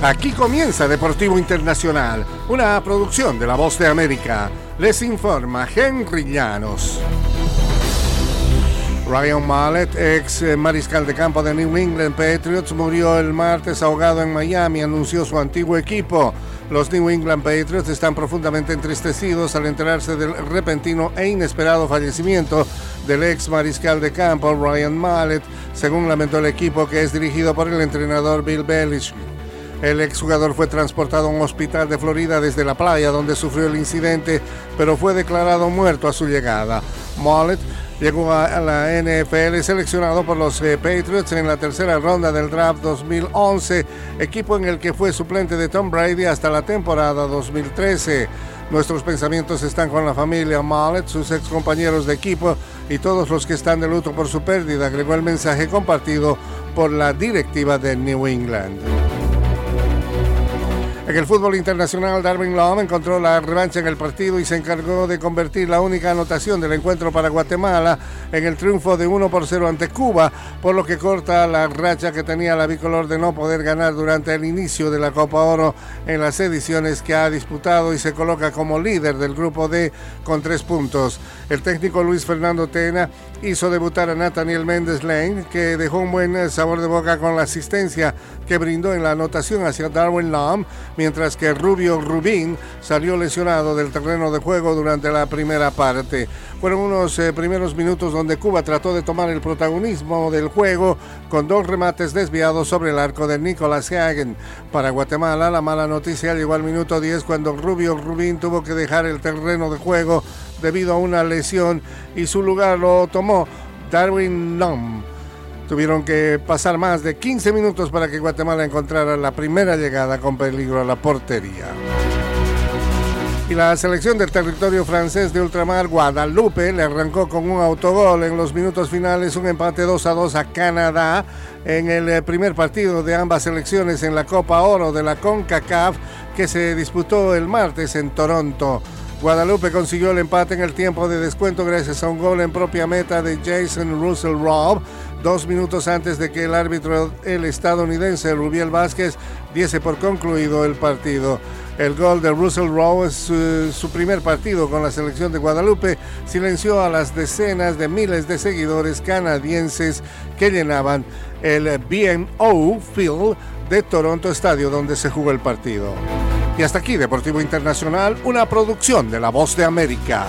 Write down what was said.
Aquí comienza Deportivo Internacional, una producción de La Voz de América. Les informa Henry Llanos. Ryan Mallet, ex mariscal de campo de New England Patriots, murió el martes ahogado en Miami, anunció su antiguo equipo. Los New England Patriots están profundamente entristecidos al enterarse del repentino e inesperado fallecimiento del ex mariscal de campo Ryan Mallet, según lamentó el equipo que es dirigido por el entrenador Bill Belichick. El exjugador fue transportado a un hospital de Florida desde la playa donde sufrió el incidente, pero fue declarado muerto a su llegada. Mallet Llegó a la NFL seleccionado por los eh, Patriots en la tercera ronda del draft 2011, equipo en el que fue suplente de Tom Brady hasta la temporada 2013. Nuestros pensamientos están con la familia Mallet, sus ex compañeros de equipo y todos los que están de luto por su pérdida, agregó el mensaje compartido por la directiva de New England. En el fútbol internacional, Darwin Lom encontró la revancha en el partido y se encargó de convertir la única anotación del encuentro para Guatemala en el triunfo de 1 por 0 ante Cuba, por lo que corta la racha que tenía la bicolor de no poder ganar durante el inicio de la Copa Oro en las ediciones que ha disputado y se coloca como líder del grupo D con tres puntos. El técnico Luis Fernando Tena hizo debutar a Nathaniel Méndez Lane, que dejó un buen sabor de boca con la asistencia que brindó en la anotación hacia Darwin Lom mientras que Rubio Rubín salió lesionado del terreno de juego durante la primera parte. Fueron unos eh, primeros minutos donde Cuba trató de tomar el protagonismo del juego con dos remates desviados sobre el arco de Nicolás Hagen. Para Guatemala, la mala noticia llegó al minuto 10 cuando Rubio Rubín tuvo que dejar el terreno de juego debido a una lesión y su lugar lo tomó Darwin Lom. Tuvieron que pasar más de 15 minutos para que Guatemala encontrara la primera llegada con peligro a la portería. Y la selección del territorio francés de ultramar Guadalupe le arrancó con un autogol en los minutos finales, un empate 2 a 2 a Canadá en el eh, primer partido de ambas selecciones en la Copa Oro de la CONCACAF que se disputó el martes en Toronto. Guadalupe consiguió el empate en el tiempo de descuento gracias a un gol en propia meta de Jason Russell Robb, dos minutos antes de que el árbitro, el estadounidense Rubiel Vázquez, diese por concluido el partido. El gol de Russell Rowe es su, primer partido con la selección de Guadalupe. Silenció a las decenas de miles de seguidores canadienses que llenaban el BMO Field de Toronto Estadio donde se jugó el partido. Y hasta aquí Deportivo Internacional, una producción de La Voz de América.